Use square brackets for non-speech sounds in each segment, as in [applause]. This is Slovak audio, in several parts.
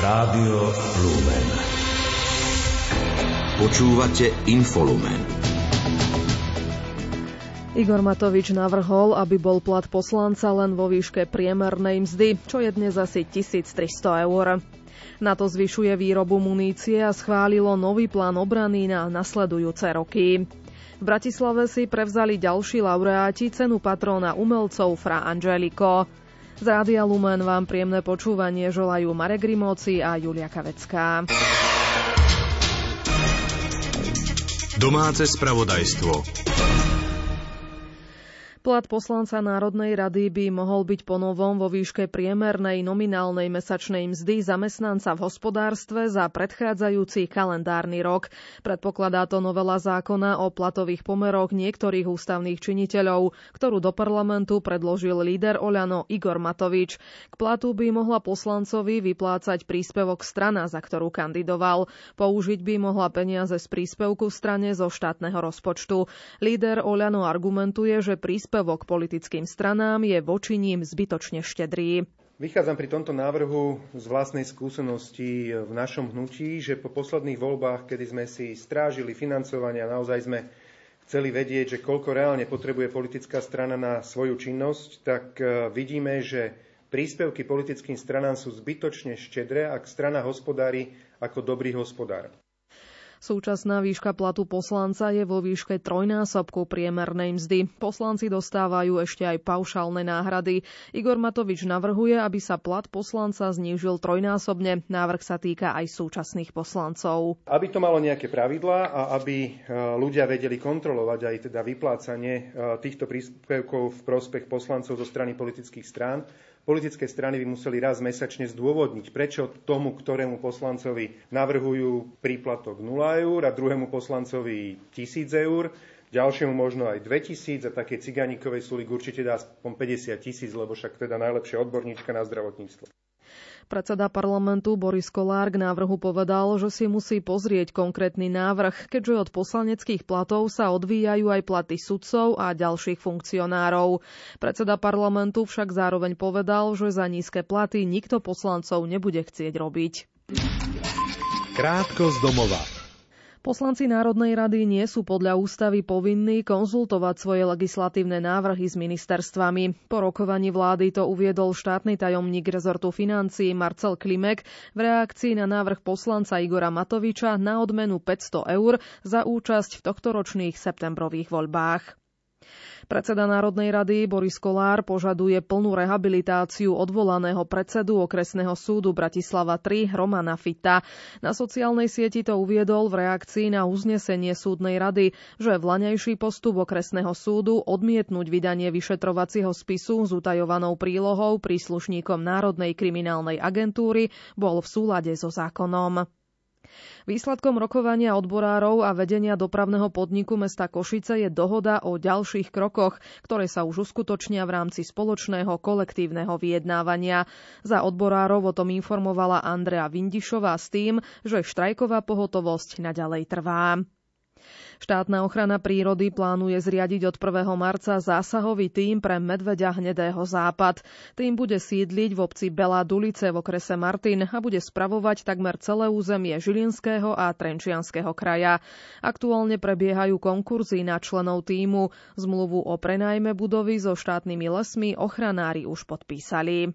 Rádio Lumen. Počúvate Infolumen. Igor Matovič navrhol, aby bol plat poslanca len vo výške priemernej mzdy, čo je dnes asi 1300 eur. Na to zvyšuje výrobu munície a schválilo nový plán obrany na nasledujúce roky. V Bratislave si prevzali ďalší laureáti cenu patróna umelcov Fra Angelico. Z Rádia Lumen vám príjemné počúvanie želajú Marek Rimóci a Julia Kavecká. Domáce spravodajstvo. Plat poslanca Národnej rady by mohol byť ponovom vo výške priemernej nominálnej mesačnej mzdy zamestnanca v hospodárstve za predchádzajúci kalendárny rok. Predpokladá to novela zákona o platových pomeroch niektorých ústavných činiteľov, ktorú do parlamentu predložil líder Oľano Igor Matovič. K platu by mohla poslancovi vyplácať príspevok strana, za ktorú kandidoval. Použiť by mohla peniaze z príspevku strane zo štátneho rozpočtu. Líder Oľano argumentuje, že príspevok príspevok politickým stranám je voči ním zbytočne štedrý. Vychádzam pri tomto návrhu z vlastnej skúsenosti v našom hnutí, že po posledných voľbách, kedy sme si strážili financovanie a naozaj sme chceli vedieť, že koľko reálne potrebuje politická strana na svoju činnosť, tak e, vidíme, že príspevky politickým stranám sú zbytočne štedré, ak strana hospodári ako dobrý hospodár. Súčasná výška platu poslanca je vo výške trojnásobku priemernej mzdy. Poslanci dostávajú ešte aj paušálne náhrady. Igor Matovič navrhuje, aby sa plat poslanca znížil trojnásobne. Návrh sa týka aj súčasných poslancov. Aby to malo nejaké pravidlá a aby e, ľudia vedeli kontrolovať aj teda vyplácanie e, týchto príspevkov v prospech poslancov zo strany politických strán, Politické strany by museli raz mesačne zdôvodniť, prečo tomu, ktorému poslancovi navrhujú príplatok 0 eur a druhému poslancovi 1000 eur, ďalšiemu možno aj 2000 a také ciganíkovej súlik určite dá aspoň 50 tisíc, lebo však teda najlepšia odborníčka na zdravotníctvo. Predseda parlamentu Boris Kolár k návrhu povedal, že si musí pozrieť konkrétny návrh, keďže od poslaneckých platov sa odvíjajú aj platy sudcov a ďalších funkcionárov. Predseda parlamentu však zároveň povedal, že za nízke platy nikto poslancov nebude chcieť robiť. Krátko z domova. Poslanci Národnej rady nie sú podľa ústavy povinní konzultovať svoje legislatívne návrhy s ministerstvami. Po rokovaní vlády to uviedol štátny tajomník rezortu financií Marcel Klimek v reakcii na návrh poslanca Igora Matoviča na odmenu 500 eur za účasť v tohtoročných septembrových voľbách. Predseda Národnej rady Boris Kolár požaduje plnú rehabilitáciu odvolaného predsedu okresného súdu Bratislava 3 Romana Fita. Na sociálnej sieti to uviedol v reakcii na uznesenie súdnej rady, že vlaňajší postup okresného súdu odmietnúť vydanie vyšetrovacieho spisu s utajovanou prílohou príslušníkom Národnej kriminálnej agentúry bol v súlade so zákonom. Výsledkom rokovania odborárov a vedenia dopravného podniku mesta Košice je dohoda o ďalších krokoch, ktoré sa už uskutočnia v rámci spoločného kolektívneho vyjednávania. Za odborárov o tom informovala Andrea Vindišová s tým, že štrajková pohotovosť naďalej trvá. Štátna ochrana prírody plánuje zriadiť od 1. marca zásahový tím pre medveďa hnedého západ. Tým bude sídliť v obci Belá Dulice v okrese Martin a bude spravovať takmer celé územie Žilinského a Trenčianského kraja. Aktuálne prebiehajú konkurzy na členov týmu. Zmluvu o prenajme budovy so štátnymi lesmi ochranári už podpísali.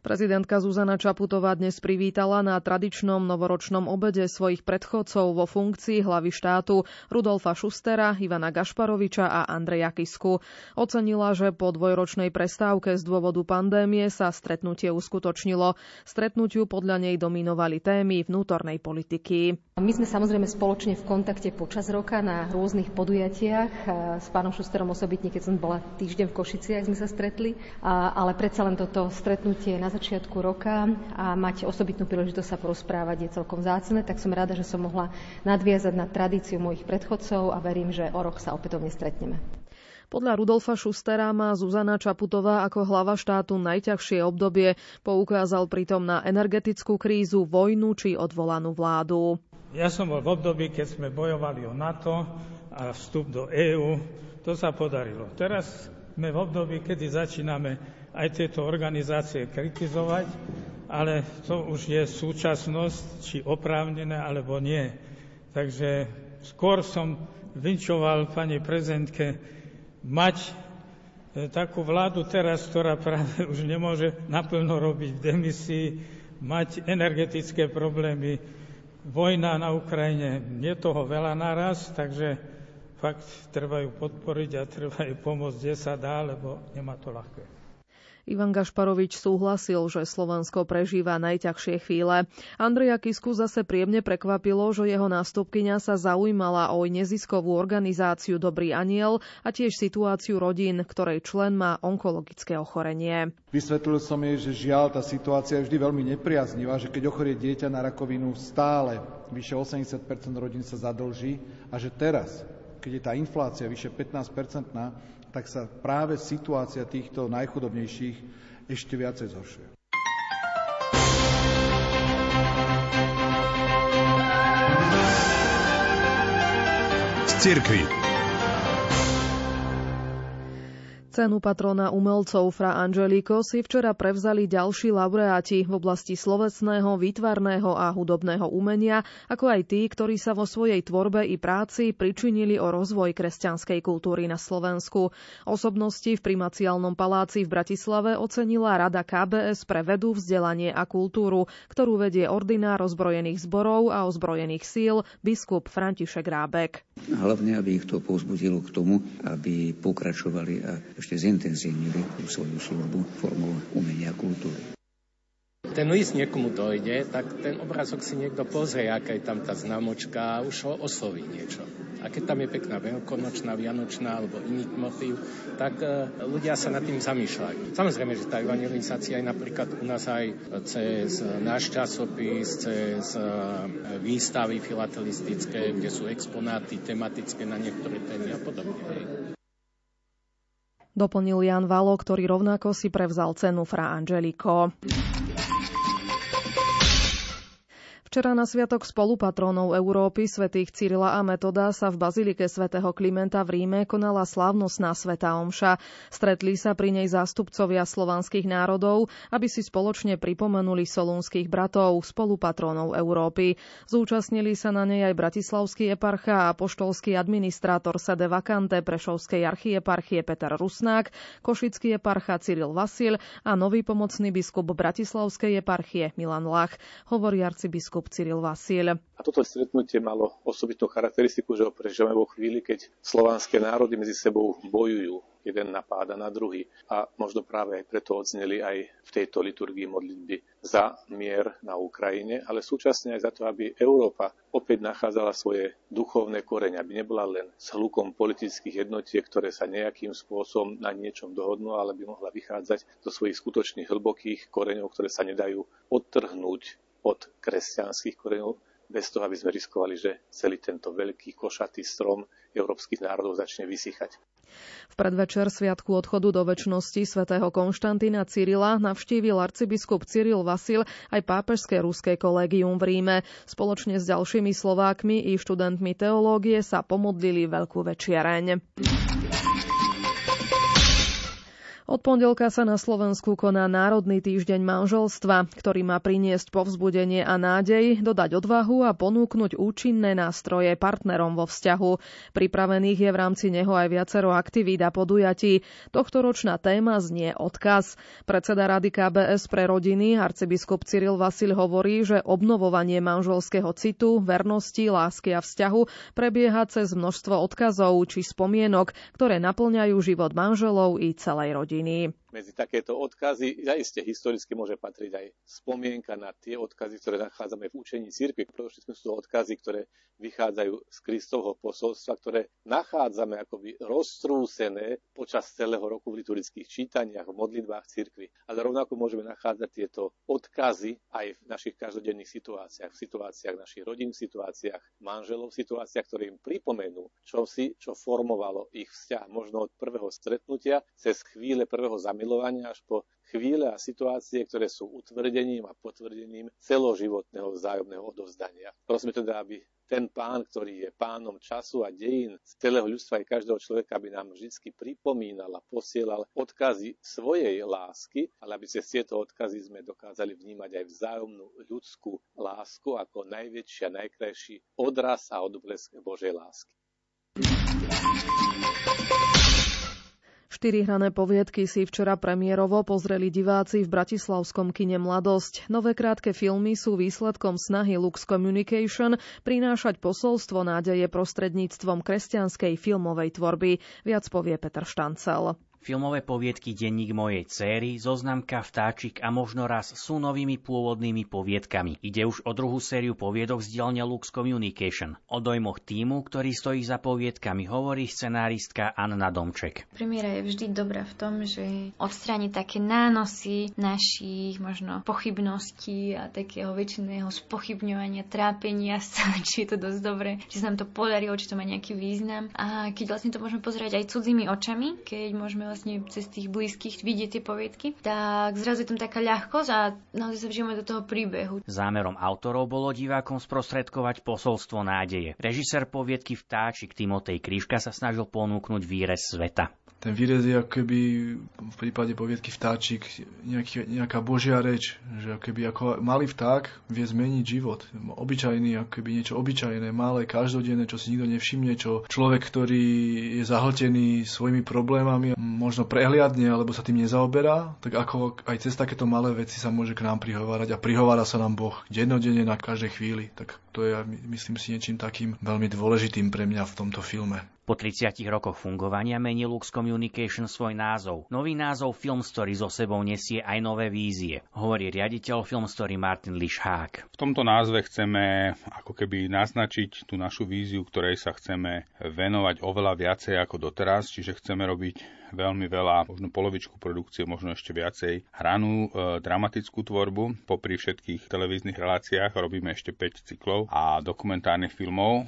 Prezidentka Zuzana Čaputová dnes privítala na tradičnom novoročnom obede svojich predchodcov vo funkcii hlavy štátu Rudolfa Šustera, Ivana Gašparoviča a Andreja Kisku. Ocenila, že po dvojročnej prestávke z dôvodu pandémie sa stretnutie uskutočnilo. Stretnutiu podľa nej dominovali témy vnútornej politiky. My sme samozrejme spoločne v kontakte počas roka na rôznych podujatiach. S pánom Šusterom osobitne, keď som bola týždeň v Košiciach, sme sa stretli. Ale predsa len toto stretnutie na začiatku roka a mať osobitnú príležitosť sa porozprávať je celkom zácne, tak som rada, že som mohla nadviazať na tradíciu mojich predchodcov a verím, že o rok sa opätovne stretneme. Podľa Rudolfa Šustera má Zuzana Čaputová ako hlava štátu najťažšie obdobie. Poukázal pritom na energetickú krízu, vojnu či odvolanú vládu. Ja som bol v období, keď sme bojovali o NATO a vstup do EÚ. To sa podarilo. Teraz sme v období, kedy začíname aj tieto organizácie kritizovať, ale to už je súčasnosť, či oprávnené alebo nie. Takže skôr som vinčoval pani prezidentke mať e, takú vládu teraz, ktorá práve [laughs] už nemôže naplno robiť v demisii, mať energetické problémy, vojna na Ukrajine, je toho veľa naraz, takže fakt treba ju podporiť a treba jej pomôcť, kde sa dá, lebo nemá to ľahké. Ivan Gašparovič súhlasil, že Slovensko prežíva najťažšie chvíle. Andreja Kisku zase príjemne prekvapilo, že jeho nástupkyňa sa zaujímala o neziskovú organizáciu Dobrý aniel a tiež situáciu rodín, ktorej člen má onkologické ochorenie. Vysvetlil som jej, že žiaľ, tá situácia je vždy veľmi nepriaznivá, že keď ochorie dieťa na rakovinu, stále vyše 80% rodín sa zadlží a že teraz, keď je tá inflácia vyše 15 tak sa práve situácia týchto najchudobnejších ešte viacej zhoršuje. Z. Cenu patrona umelcov Fra Angelico si včera prevzali ďalší laureáti v oblasti slovesného, výtvarného a hudobného umenia, ako aj tí, ktorí sa vo svojej tvorbe i práci pričinili o rozvoj kresťanskej kultúry na Slovensku. Osobnosti v primaciálnom paláci v Bratislave ocenila Rada KBS pre vedu, vzdelanie a kultúru, ktorú vedie ordinár ozbrojených zborov a ozbrojených síl biskup František Rábek. Hlavne, aby ich to povzbudilo k tomu, aby pokračovali a ešte zintenzívnili svoju službu formou umenia a kultúry. Ten list niekomu dojde, tak ten obrázok si niekto pozrie, aká je tam tá znamočka a už ho osloví niečo. A keď tam je pekná veľkonočná, vianočná alebo iný motív, tak uh, ľudia sa nad tým zamýšľajú. Samozrejme, že tá evangelizácia je napríklad u nás aj cez náš časopis, cez uh, výstavy filatelistické, kde sú exponáty tematické na niektoré témy a podobne. Doplnil Jan Valo, ktorý rovnako si prevzal cenu Fra Angelico. Včera na sviatok spolupatrónov Európy svätých Cyrila a Metoda sa v bazilike svätého Klimenta v Ríme konala slávnostná sveta omša. Stretli sa pri nej zástupcovia slovanských národov, aby si spoločne pripomenuli solúnskych bratov, spolupatrónov Európy. Zúčastnili sa na nej aj bratislavský eparcha a poštolský administrátor sede vakante Prešovskej archieparchie Peter Rusnák, košický eparcha Cyril Vasil a nový pomocný biskup Bratislavskej eparchie Milan Lach, hovorí arcibiskup biskup Cyril Vasil. A toto stretnutie malo osobitnú charakteristiku, že ho prežívame vo chvíli, keď slovanské národy medzi sebou bojujú. Jeden napáda na druhý. A možno práve aj preto odzneli aj v tejto liturgii modlitby za mier na Ukrajine, ale súčasne aj za to, aby Európa opäť nachádzala svoje duchovné korene, aby nebola len s hlukom politických jednotiek, ktoré sa nejakým spôsobom na niečom dohodnú, ale by mohla vychádzať zo svojich skutočných hlbokých koreňov, ktoré sa nedajú odtrhnúť od kresťanských koreňov, bez toho, aby sme riskovali, že celý tento veľký košatý strom európskych národov začne vysychať. V predvečer Sviatku odchodu do väčšnosti svätého Konštantína Cyrila navštívil arcibiskup Cyril Vasil aj pápežské ruské kolégium v Ríme. Spoločne s ďalšími Slovákmi i študentmi teológie sa pomodlili veľkú večiereň. Od pondelka sa na Slovensku koná Národný týždeň manželstva, ktorý má priniesť povzbudenie a nádej, dodať odvahu a ponúknuť účinné nástroje partnerom vo vzťahu. Pripravených je v rámci neho aj viacero aktivít a podujatí. Tohtoročná téma znie odkaz. Predseda Rady KBS pre rodiny, arcibiskup Cyril Vasil hovorí, že obnovovanie manželského citu, vernosti, lásky a vzťahu prebieha cez množstvo odkazov či spomienok, ktoré naplňajú život manželov i celej rodiny rodiny. Medzi takéto odkazy zaiste historicky môže patriť aj spomienka na tie odkazy, ktoré nachádzame v učení cirkvi. Predovšetkým sú to odkazy, ktoré vychádzajú z Kristovho posolstva, ktoré nachádzame akoby roztrúsené počas celého roku v liturgických čítaniach, v modlitbách cirkvi. Ale rovnako môžeme nachádzať tieto odkazy aj v našich každodenných situáciách, v situáciách našich rodín, v situáciách manželov, v situáciách, ktoré im pripomenú čo si, čo formovalo ich vzťah možno od prvého stretnutia cez chvíle prvého zamestnania milovania až po chvíle a situácie, ktoré sú utvrdením a potvrdením celoživotného vzájomného odovzdania. Prosíme teda, aby ten pán, ktorý je pánom času a dejín z celého ľudstva aj každého človeka, aby nám vždy pripomínal a posielal odkazy svojej lásky, ale aby cez tieto odkazy sme dokázali vnímať aj vzájomnú ľudskú lásku ako najväčší a najkrajší odraz a odblesk Božej lásky. Štyri hrané poviedky si včera premiérovo pozreli diváci v bratislavskom kine Mladosť. Nové krátke filmy sú výsledkom snahy Lux Communication prinášať posolstvo nádeje prostredníctvom kresťanskej filmovej tvorby. Viac povie Peter Štancel. Filmové poviedky Denník mojej céry, Zoznamka, Vtáčik a možno raz sú novými pôvodnými poviedkami. Ide už o druhú sériu poviedok z dielne Lux Communication. O dojmoch týmu, ktorý stojí za poviedkami, hovorí scenáristka Anna Domček. Premiéra je vždy dobrá v tom, že odstráni také nánosy našich možno pochybností a takého väčšiného spochybňovania, trápenia sa, [laughs] či je to dosť dobré, či sa nám to podarilo, či to má nejaký význam. A keď vlastne to môžeme pozerať aj cudzími očami, keď môžeme vlastne cez tých blízkych vidieť tie poviedky, tak zrazu je tam taká ľahkosť a naozaj sa vžijeme do toho príbehu. Zámerom autorov bolo divákom sprostredkovať posolstvo nádeje. Režisér poviedky Vtáčik Timotej Krížka sa snažil ponúknuť výrez sveta. Ten výrez je keby v prípade poviedky vtáčik nejaký, nejaká božia reč, že ako keby ako malý vták vie zmeniť život. Obyčajný, ako keby niečo obyčajné, malé, každodenné, čo si nikto nevšimne, čo človek, ktorý je zahltený svojimi problémami, možno prehliadne alebo sa tým nezaoberá, tak ako aj cez takéto malé veci sa môže k nám prihovárať a prihovára sa nám Boh dennodenne na každej chvíli. Tak to je, myslím si, niečím takým veľmi dôležitým pre mňa v tomto filme. Po 30 rokoch fungovania mení Lux Communication svoj názov. Nový názov Film Story so sebou nesie aj nové vízie, hovorí riaditeľ Film Story Martin Lišhák. V tomto názve chceme ako keby naznačiť tú našu víziu, ktorej sa chceme venovať oveľa viacej ako doteraz, čiže chceme robiť veľmi veľa, možno polovičku produkcie, možno ešte viacej hranú e, dramatickú tvorbu. Popri všetkých televíznych reláciách robíme ešte 5 cyklov a dokumentárnych filmov.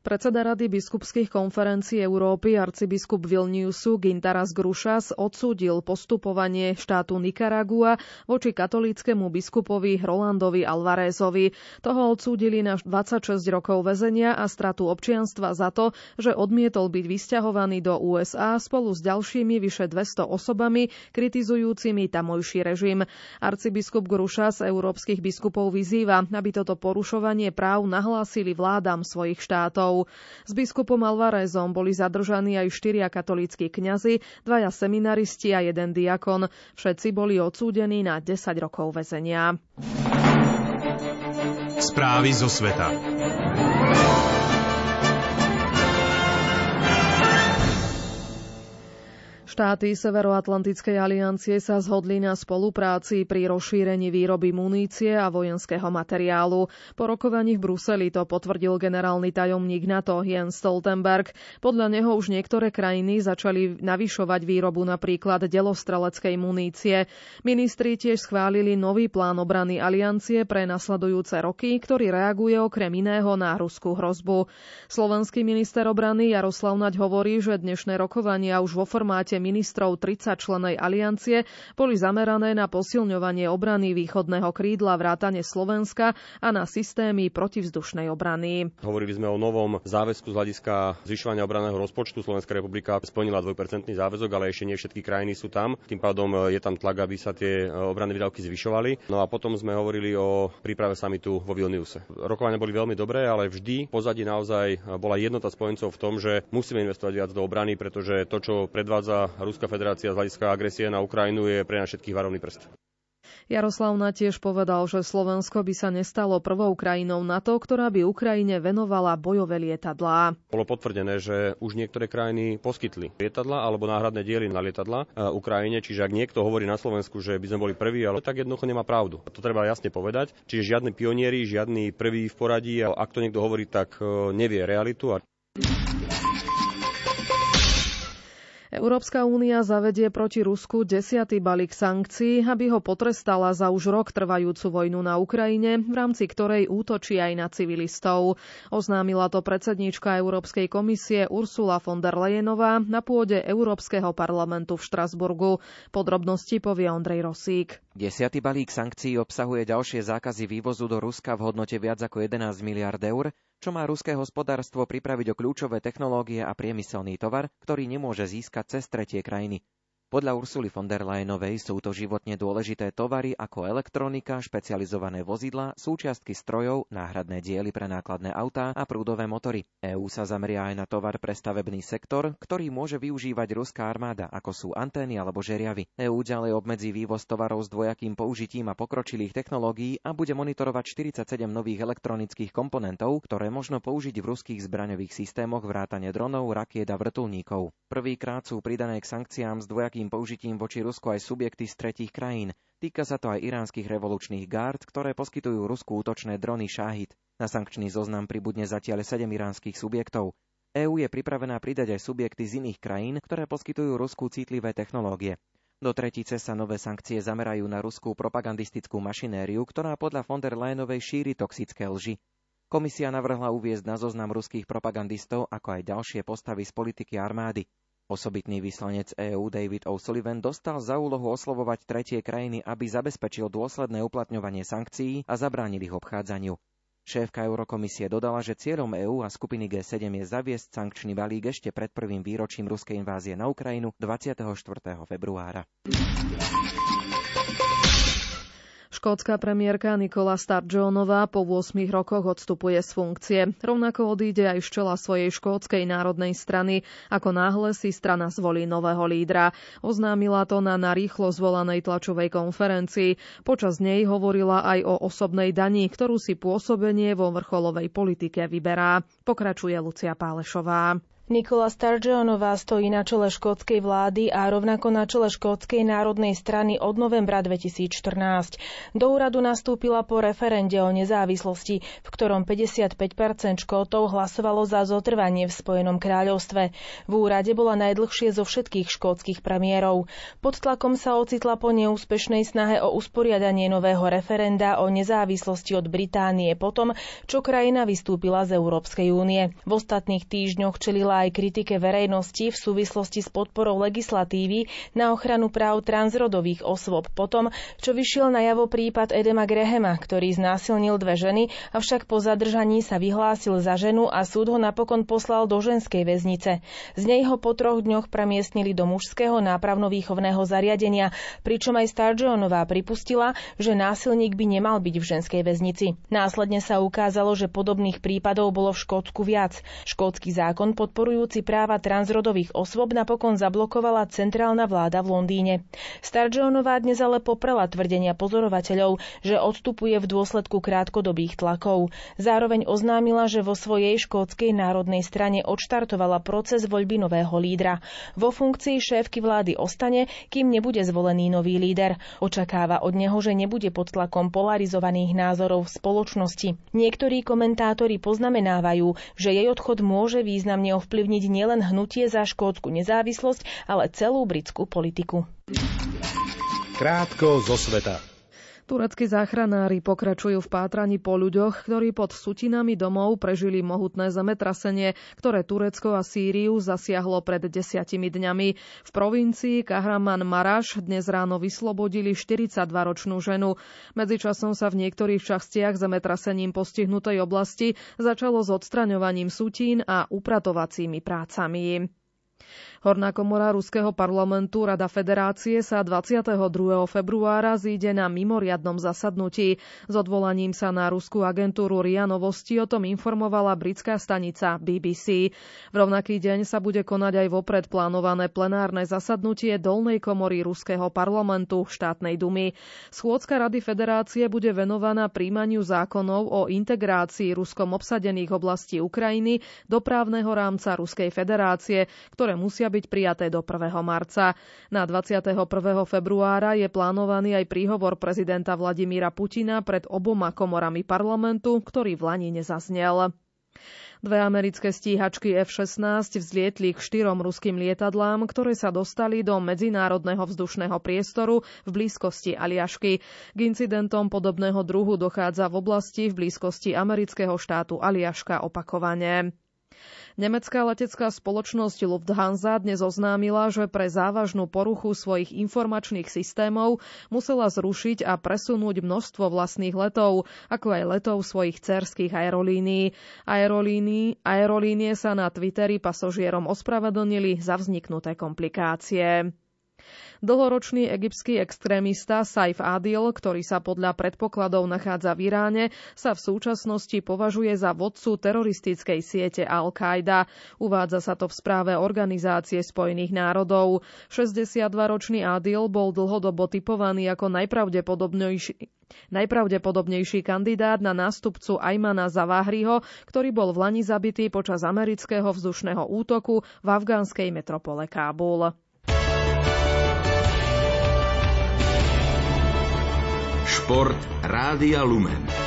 Predseda Rady biskupských konferencií Európy arcibiskup Vilniusu Gintaras Grušas odsúdil postupovanie štátu Nikaragua voči katolíckému biskupovi Rolandovi Alvarezovi. Toho odsúdili na 26 rokov väzenia a stratu občianstva za to, že odmietol byť vysťahovaný do USA spolu s ďalšími vyše 200 osobami kritizujúcimi tamojší režim. Arcibiskup Grušas európskych biskupov vyzýva, aby toto porušovanie práv nahlásili vládam svojich štátov biskupov. S biskupom Alvarezom boli zadržaní aj štyria katolíckí kňazi, dvaja seminaristi a jeden diakon. Všetci boli odsúdení na 10 rokov väzenia. Správy zo sveta. Štáty Severoatlantickej aliancie sa zhodli na spolupráci pri rozšírení výroby munície a vojenského materiálu. Po rokovaní v Bruseli to potvrdil generálny tajomník NATO Jens Stoltenberg. Podľa neho už niektoré krajiny začali navyšovať výrobu napríklad delostreleckej munície. Ministri tiež schválili nový plán obrany aliancie pre nasledujúce roky, ktorý reaguje okrem iného na ruskú hrozbu. Slovenský minister obrany Jaroslav Naď hovorí, že dnešné rokovania už vo formáte ministrov 30 členej aliancie boli zamerané na posilňovanie obrany východného krídla vrátane Slovenska a na systémy protivzdušnej obrany. Hovorili sme o novom záväzku z hľadiska zvyšovania obranného rozpočtu. Slovenská republika splnila 2% záväzok, ale ešte nie všetky krajiny sú tam. Tým pádom je tam tlak, aby sa tie obranné výdavky zvyšovali. No a potom sme hovorili o príprave samitu vo Vilniuse. Rokovania boli veľmi dobré, ale vždy pozadí naozaj bola jednota spojencov v tom, že musíme investovať viac do obrany, pretože to, čo predvádza Ruská federácia z hľadiska agresie na Ukrajinu je pre nás všetkých varovný prst. Jaroslavna tiež povedal, že Slovensko by sa nestalo prvou krajinou NATO, ktorá by Ukrajine venovala bojové lietadlá. Bolo potvrdené, že už niektoré krajiny poskytli lietadla alebo náhradné diely na lietadla e, Ukrajine, čiže ak niekto hovorí na Slovensku, že by sme boli prví, ale tak jednoducho nemá pravdu. To treba jasne povedať. Čiže žiadni pionieri, žiadny prvý v poradí, a ak to niekto hovorí, tak e, nevie realitu. Európska únia zavedie proti Rusku desiatý balík sankcií, aby ho potrestala za už rok trvajúcu vojnu na Ukrajine, v rámci ktorej útočí aj na civilistov. Oznámila to predsedníčka Európskej komisie Ursula von der Leyenová na pôde Európskeho parlamentu v Štrasburgu. Podrobnosti povie Ondrej Rosík. Desiatý balík sankcií obsahuje ďalšie zákazy vývozu do Ruska v hodnote viac ako 11 miliard eur, čo má ruské hospodárstvo pripraviť o kľúčové technológie a priemyselný tovar, ktorý nemôže získať cez tretie krajiny. Podľa Ursuly von der Leyenovej sú to životne dôležité tovary ako elektronika, špecializované vozidla, súčiastky strojov, náhradné diely pre nákladné autá a prúdové motory. EÚ sa zameria aj na tovar pre stavebný sektor, ktorý môže využívať ruská armáda, ako sú antény alebo žeriavy. EÚ ďalej obmedzí vývoz tovarov s dvojakým použitím a pokročilých technológií a bude monitorovať 47 nových elektronických komponentov, ktoré možno použiť v ruských zbraňových systémoch vrátane dronov, rakiet a vrtulníkov. Prvýkrát sú pridané k sankciám s dvojakým vojenským použitím voči Rusku aj subjekty z tretích krajín. Týka sa to aj iránskych revolučných gárd, ktoré poskytujú Rusku útočné drony Shahid. Na sankčný zoznam pribudne zatiaľ 7 iránskych subjektov. EÚ je pripravená pridať aj subjekty z iných krajín, ktoré poskytujú Rusku citlivé technológie. Do tretice sa nové sankcie zamerajú na ruskú propagandistickú mašinériu, ktorá podľa von der Leyenovej šíri toxické lži. Komisia navrhla uviezť na zoznam ruských propagandistov ako aj ďalšie postavy z politiky armády. Osobitný vyslanec EÚ David O'Sullivan dostal za úlohu oslovovať tretie krajiny, aby zabezpečil dôsledné uplatňovanie sankcií a zabránil ich obchádzaniu. Šéfka Eurokomisie dodala, že cieľom EÚ a skupiny G7 je zaviesť sankčný balík ešte pred prvým výročím ruskej invázie na Ukrajinu 24. februára. Škótska premiérka Nikola Sturgeonová po 8 rokoch odstupuje z funkcie. Rovnako odíde aj z čela svojej škótskej národnej strany, ako náhle si strana zvolí nového lídra. Oznámila to na narýchlo zvolanej tlačovej konferencii. Počas nej hovorila aj o osobnej dani, ktorú si pôsobenie vo vrcholovej politike vyberá. Pokračuje Lucia Pálešová. Nikola Sturgeonová stojí na čele škótskej vlády a rovnako na čele škótskej národnej strany od novembra 2014. Do úradu nastúpila po referende o nezávislosti, v ktorom 55% škótov hlasovalo za zotrvanie v Spojenom kráľovstve. V úrade bola najdlhšie zo všetkých škótskych premiérov. Pod tlakom sa ocitla po neúspešnej snahe o usporiadanie nového referenda o nezávislosti od Británie potom, čo krajina vystúpila z Európskej únie. V ostatných týždňoch čelila aj kritike verejnosti v súvislosti s podporou legislatívy na ochranu práv transrodových osôb potom, čo vyšiel na javo prípad Edema Grehema, ktorý znásilnil dve ženy, avšak po zadržaní sa vyhlásil za ženu a súd ho napokon poslal do ženskej väznice. Z nej ho po troch dňoch premiestnili do mužského nápravno-výchovného zariadenia, pričom aj Starjonová pripustila, že násilník by nemal byť v ženskej väznici. Následne sa ukázalo, že podobných prípadov bolo v Škótsku viac. Škótsky zákon podporuje podporujúci práva transrodových osôb napokon zablokovala centrálna vláda v Londýne. Starjonová dnes ale poprela tvrdenia pozorovateľov, že odstupuje v dôsledku krátkodobých tlakov. Zároveň oznámila, že vo svojej škótskej národnej strane odštartovala proces voľby nového lídra. Vo funkcii šéfky vlády ostane, kým nebude zvolený nový líder. Očakáva od neho, že nebude pod tlakom polarizovaných názorov v spoločnosti. Niektorí komentátori poznamenávajú, že jej odchod môže významne ovplyvniť ovplyvniť nielen hnutie za škótsku nezávislosť, ale celú britskú politiku. Krátko zo sveta. Tureckí záchranári pokračujú v pátraní po ľuďoch, ktorí pod sutinami domov prežili mohutné zemetrasenie, ktoré Turecko a Sýriu zasiahlo pred desiatimi dňami. V provincii Kahraman Maraš dnes ráno vyslobodili 42-ročnú ženu. Medzičasom sa v niektorých častiach zemetrasením postihnutej oblasti začalo s odstraňovaním sutín a upratovacími prácami. Horná komora Ruského parlamentu Rada Federácie sa 22. februára zíde na mimoriadnom zasadnutí. S odvolaním sa na ruskú agentúru RIA Novosti o tom informovala britská stanica BBC. V rovnaký deň sa bude konať aj vopred plánované plenárne zasadnutie dolnej komory Ruského parlamentu štátnej dumy. Schôdzka Rady Federácie bude venovaná príjmaniu zákonov o integrácii Ruskom obsadených oblastí Ukrajiny do právneho rámca Ruskej federácie, ktoré musia byť prijaté do 1. marca. Na 21. februára je plánovaný aj príhovor prezidenta Vladimíra Putina pred oboma komorami parlamentu, ktorý v Lani nezaznel. Dve americké stíhačky F-16 vzlietli k štyrom ruským lietadlám, ktoré sa dostali do medzinárodného vzdušného priestoru v blízkosti Aliašky. K incidentom podobného druhu dochádza v oblasti v blízkosti amerického štátu Aliaška opakovane. Nemecká letecká spoločnosť Lufthansa dnes oznámila, že pre závažnú poruchu svojich informačných systémov musela zrušiť a presunúť množstvo vlastných letov, ako aj letov svojich cerských aerolínií. Aerolíny, aerolínie sa na Twitteri pasožierom ospravedlnili za vzniknuté komplikácie. Dlhoročný egyptský extrémista Saif Adil, ktorý sa podľa predpokladov nachádza v Iráne, sa v súčasnosti považuje za vodcu teroristickej siete Al-Qaida. Uvádza sa to v správe Organizácie spojených národov. 62-ročný Adil bol dlhodobo typovaný ako najpravdepodobnejší Najpravdepodobnejší kandidát na nástupcu Ajmana Zavahriho, ktorý bol v Lani zabitý počas amerického vzdušného útoku v afgánskej metropole Kábul. Šport Rádia Lumen.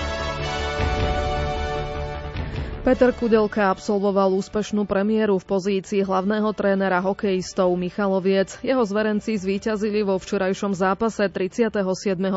Peter Kudelka absolvoval úspešnú premiéru v pozícii hlavného trénera hokejistov Michaloviec. Jeho zverenci zvíťazili vo včerajšom zápase 37.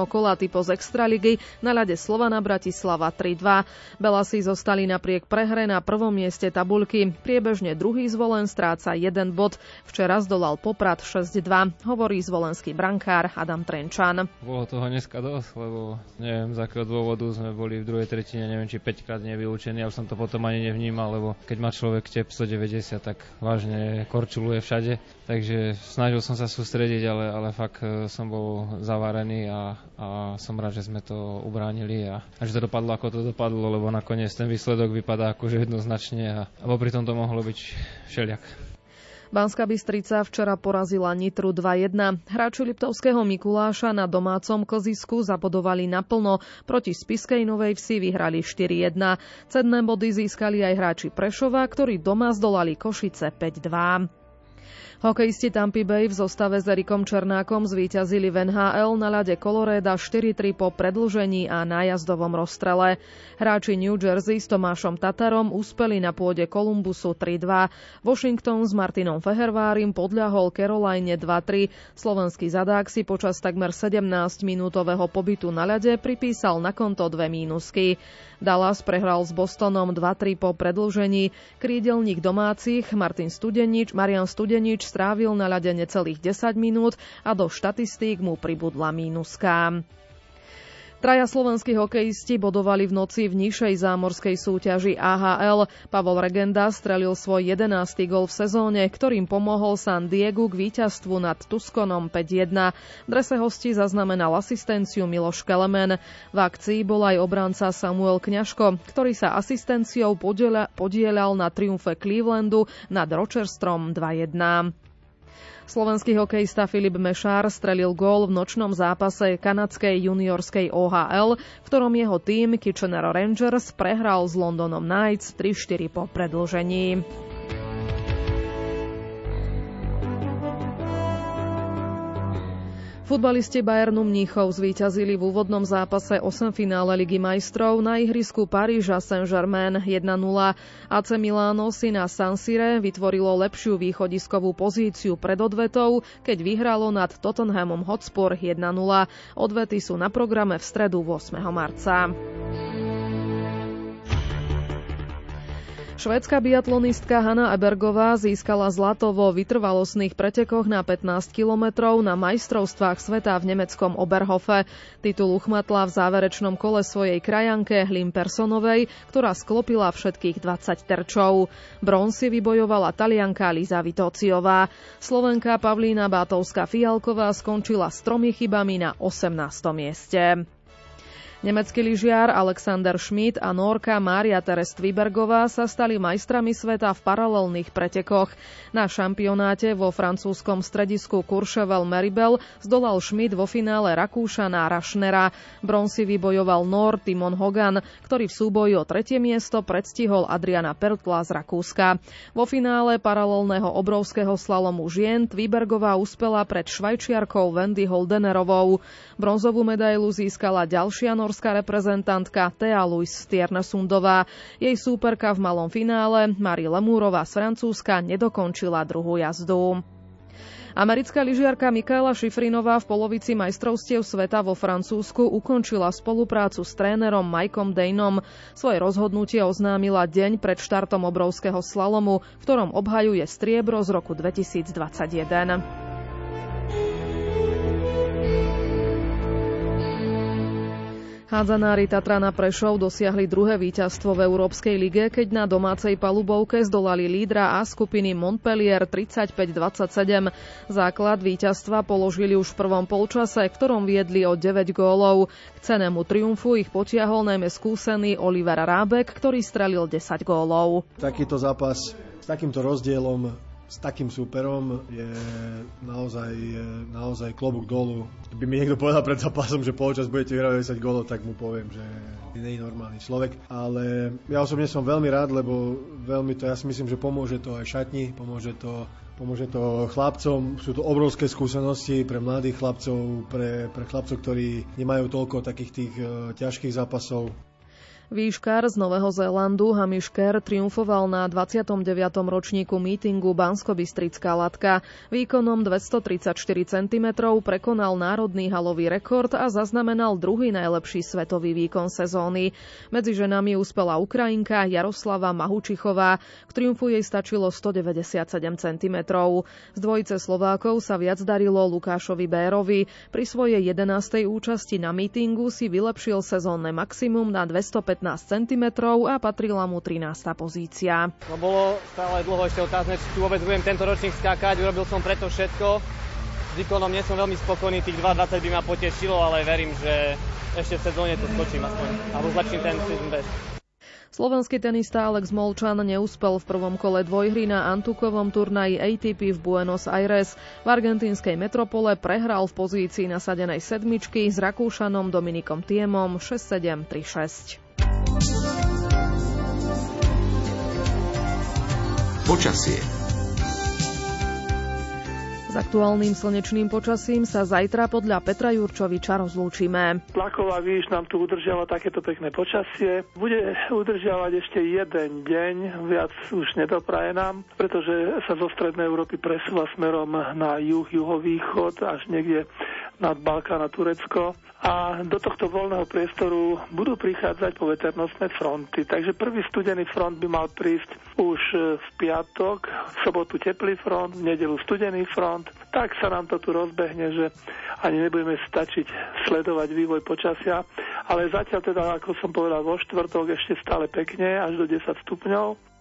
kola z Extraligy na ľade Slovana Bratislava 3-2. Belasi zostali napriek prehre na prvom mieste tabulky. Priebežne druhý zvolen stráca jeden bod. Včera zdolal Poprad 6-2, hovorí zvolenský brankár Adam Trenčan. Bolo toho dneska dosť, lebo neviem z akého dôvodu sme boli v druhej tretine, neviem či 5 krát nevylúčení, ale som to potom tom ani nevnímal, lebo keď má človek tep 190, tak vážne korčuluje všade. Takže snažil som sa sústrediť, ale, ale fakt e, som bol zavarený a, a som rád, že sme to ubránili a, a že to dopadlo ako to dopadlo, lebo nakoniec ten výsledok vypadá akože jednoznačne a, a popri tom to mohlo byť všeliak. Banská Bystrica včera porazila Nitru 2-1. Hráči Liptovského Mikuláša na domácom klzisku zabodovali naplno. Proti Spiskej Novej Vsi vyhrali 4-1. Cedné body získali aj hráči Prešova, ktorí doma zdolali Košice 5-2. Hokejisti Tampa Bay v zostave s Erikom Černákom zvíťazili v NHL na ľade Coloreda 4-3 po predlžení a nájazdovom rozstrele. Hráči New Jersey s Tomášom Tatarom uspeli na pôde Kolumbusu 3-2. Washington s Martinom Fehervárim podľahol Caroline 2-3. Slovenský zadák si počas takmer 17-minútového pobytu na ľade pripísal na konto dve mínusky. Dallas prehral s Bostonom 2-3 po predlžení. Krídelník domácich Martin Studenič, Marian Studenič strávil na ľade necelých 10 minút a do štatistík mu pribudla mínuska. Traja slovenskí hokejisti bodovali v noci v nižšej zámorskej súťaži AHL. Pavol Regenda strelil svoj 11. gol v sezóne, ktorým pomohol San Diego k víťazstvu nad Tuskonom 5-1. V drese hostí zaznamenal asistenciu Miloš Kelemen. V akcii bol aj obranca Samuel Kňažko, ktorý sa asistenciou podielal na triumfe Clevelandu nad Rocherstrom 2-1. Slovenský hokejista Filip Mešár strelil gól v nočnom zápase kanadskej juniorskej OHL, v ktorom jeho tým Kitchener Rangers prehral s Londonom Knights 3-4 po predlžení. Futbalisti Bayernu Mníchov zvíťazili v úvodnom zápase 8 finále Ligy majstrov na ihrisku Paríža Saint-Germain 1-0. AC Milano si na San Sire vytvorilo lepšiu východiskovú pozíciu pred odvetou, keď vyhralo nad Tottenhamom Hotspur 1-0. Odvety sú na programe v stredu 8. marca. Švédska biatlonistka Hanna Ebergová získala zlato vo vytrvalostných pretekoch na 15 kilometrov na majstrovstvách sveta v nemeckom Oberhofe. Titul uchmatla v záverečnom kole svojej krajanke Personovej, ktorá sklopila všetkých 20 terčov. Bronzy vybojovala talianka Liza Vitociová. Slovenka Pavlína Bátovská-Fialková skončila s tromi chybami na 18. mieste. Nemecký lyžiar Alexander Schmidt a Norka Mária Teres Tvibergová sa stali majstrami sveta v paralelných pretekoch. Na šampionáte vo francúzskom stredisku Courchevel Meribel zdolal Schmidt vo finále Rakúšana Rašnera. Bronsi vybojoval Nor Timon Hogan, ktorý v súboji o tretie miesto predstihol Adriana Pertla z Rakúska. Vo finále paralelného obrovského slalomu žien Tvibergová uspela pred švajčiarkou Wendy Holdenerovou. Bronzovú medailu získala ďalšia juniorská reprezentantka Thea Luis Stiernesundová. Jej súperka v malom finále, Marie Lemúrová z Francúzska, nedokončila druhú jazdu. Americká lyžiarka Mikaela Šifrinová v polovici majstrovstiev sveta vo Francúzsku ukončila spoluprácu s trénerom Mikeom Dejnom. Svoje rozhodnutie oznámila deň pred štartom obrovského slalomu, v ktorom obhajuje striebro z roku 2021. Hádzanári Tatrana Prešov dosiahli druhé víťazstvo v Európskej lige, keď na domácej palubovke zdolali lídra A skupiny Montpellier 35-27. Základ víťazstva položili už v prvom polčase, ktorom viedli o 9 gólov. K cenému triumfu ich potiahol najmä skúsený Oliver Rábek, ktorý strelil 10 gólov. Takýto zápas s takýmto rozdielom s takým súperom je naozaj, naozaj klobúk dolu. Keby mi niekto povedal pred zápasom, že polčas budete vyhrávať 10 gólov, tak mu poviem, že nie je normálny človek. Ale ja osobne som veľmi rád, lebo veľmi to, ja si myslím, že pomôže to aj šatni, pomôže to Pomôže to chlapcom, sú to obrovské skúsenosti pre mladých chlapcov, pre, pre chlapcov, ktorí nemajú toľko takých tých uh, ťažkých zápasov. Výškar z Nového Zélandu Hamish Kerr triumfoval na 29. ročníku mítingu Bansko-Bystrická latka. Výkonom 234 cm prekonal národný halový rekord a zaznamenal druhý najlepší svetový výkon sezóny. Medzi ženami uspela Ukrajinka Jaroslava Mahučichová. K triumfu jej stačilo 197 cm. Z dvojice Slovákov sa viac darilo Lukášovi Bérovi. Pri svojej 11. účasti na mítingu si vylepšil sezónne maximum na 215 15 cm a patrila mu 13. pozícia. No bolo stále dlho ešte otázne, či tu vôbec budem tento ročník skákať. Urobil som preto všetko. S výkonom nie som veľmi spokojný, tých 2,20 by ma potešilo, ale verím, že ešte v sezóne to skočím aspoň. Alebo zlepším ten season best. Slovenský tenista Alex Molčan neúspel v prvom kole dvojhry na Antukovom turnaji ATP v Buenos Aires. V argentínskej metropole prehral v pozícii nasadenej sedmičky s Rakúšanom Dominikom Tiemom 6-7-3-6. Počasie s aktuálnym slnečným počasím sa zajtra podľa Petra Jurčoviča rozlúčime. Tlaková výš nám tu udržiava takéto pekné počasie. Bude udržiavať ešte jeden deň, viac už nedopraje nám, pretože sa zo strednej Európy presúva smerom na juh, juhovýchod, až niekde nad Balkán a Turecko a do tohto voľného priestoru budú prichádzať poveternostné fronty. Takže prvý studený front by mal prísť už v piatok, v sobotu teplý front, v nedelu studený front. Tak sa nám to tu rozbehne, že ani nebudeme stačiť sledovať vývoj počasia, ale zatiaľ teda, ako som povedal, vo štvrtok ešte stále pekne, až do 10 stupňov.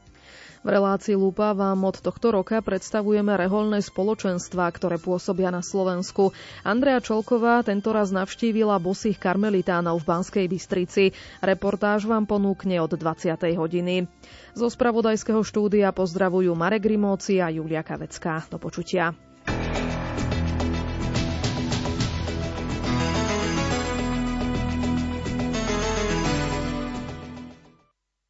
V relácii Lupa vám od tohto roka predstavujeme reholné spoločenstva, ktoré pôsobia na Slovensku. Andrea Čolková tentoraz navštívila bosých karmelitánov v Banskej Bystrici. Reportáž vám ponúkne od 20. hodiny. Zo spravodajského štúdia pozdravujú Marek Grimóci a Julia Kavecká. Do počutia.